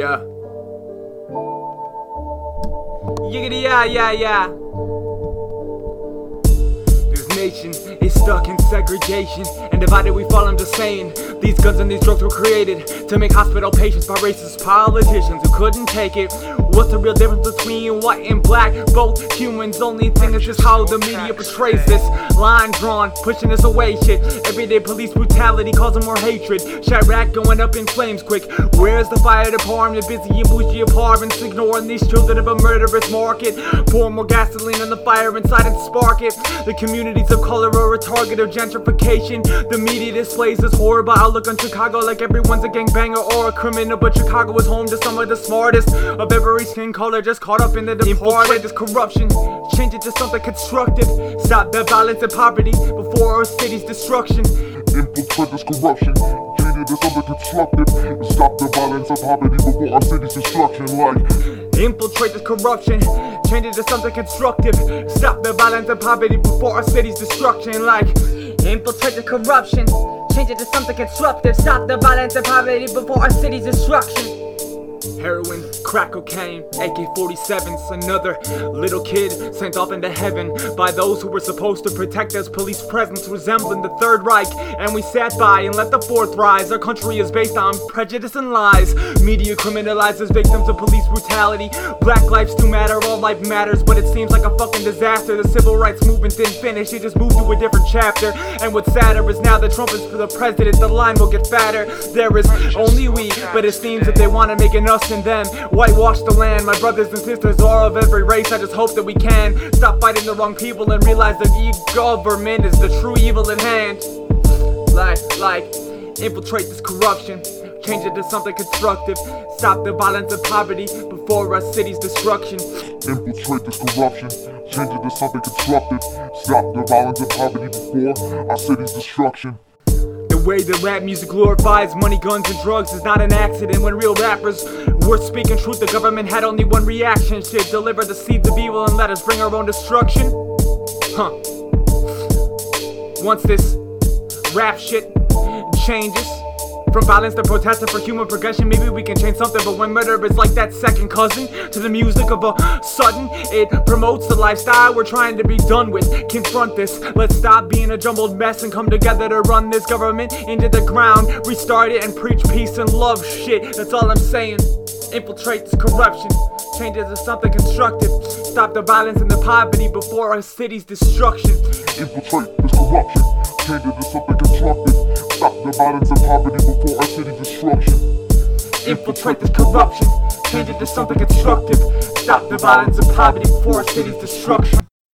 Yeah. Yiggity yeah, yeah, yeah. Nation is stuck in segregation and divided we fall. I'm just saying. These guns and these drugs were created to make hospital patients by racist politicians who couldn't take it. What's the real difference between white and black? Both humans. Only thing is just how the media portrays this. Line drawn, pushing us away. Shit. Everyday police brutality causing more hatred. Chiraq going up in flames quick. Where's the fire department? Busy in bougie apartments, ignoring these children of a murderous market. Pour more gasoline on the fire inside and spark it. The communities of color or a target of gentrification. The media displays this horrible outlook on Chicago like everyone's a gangbanger or a criminal. But Chicago is home to some of the smartest of every skin color, just caught up in the department. this corruption, change it to something constructive. Stop the violence and poverty before our city's destruction. Infiltrate this corruption, change it to something constructive. And stop the violence and poverty before our city's destruction. Like, Infiltrate this corruption, change it to something constructive. Stop the violence and poverty before our city's destruction. Like, infiltrate the corruption, change it to something constructive. Stop the violence and poverty before our city's destruction. Heroin, crack cocaine, AK 47s, another little kid sent off into heaven by those who were supposed to protect us. Police presence resembling the Third Reich, and we sat by and let the fourth rise. Our country is based on prejudice and lies. Media criminalizes victims of police brutality. Black lives do matter, all life matters, but it seems like a fucking disaster. The civil rights movement didn't finish, it just moved to a different chapter. And what's sadder is now that Trump is for the president, the line will get fatter. There is only we, but it seems that they want to make an us and them. Whitewash the land, my brothers and sisters are of every race. I just hope that we can stop fighting the wrong people and realize that e government is the true evil at hand. Like, like, infiltrate this corruption. Change it to something constructive. Stop the violence and poverty before our city's destruction. infiltrate this corruption, change it to something constructive. Stop the violence and poverty before our city's destruction. The way that rap music glorifies money, guns, and drugs is not an accident. When real rappers were speaking truth, the government had only one reaction shit deliver the seeds of evil and let us bring our own destruction. Huh. Once this rap shit changes from violence to protest for human progression, maybe we can change something. But when murder is like that second cousin to the music of a sudden, it promotes the lifestyle we're trying to be done with. Confront this. Let's stop being a jumbled mess and come together to run this government into the ground. Restart it and preach peace and love shit. That's all I'm saying. Infiltrate this corruption. Change it to something constructive. Stop the violence and the poverty before our city's destruction. Infiltrate this corruption, change it to something constructive. Stop the violence and poverty before our city's destruction. Infiltrate this corruption. Change it to something constructive. Stop the violence and poverty before our city's destruction.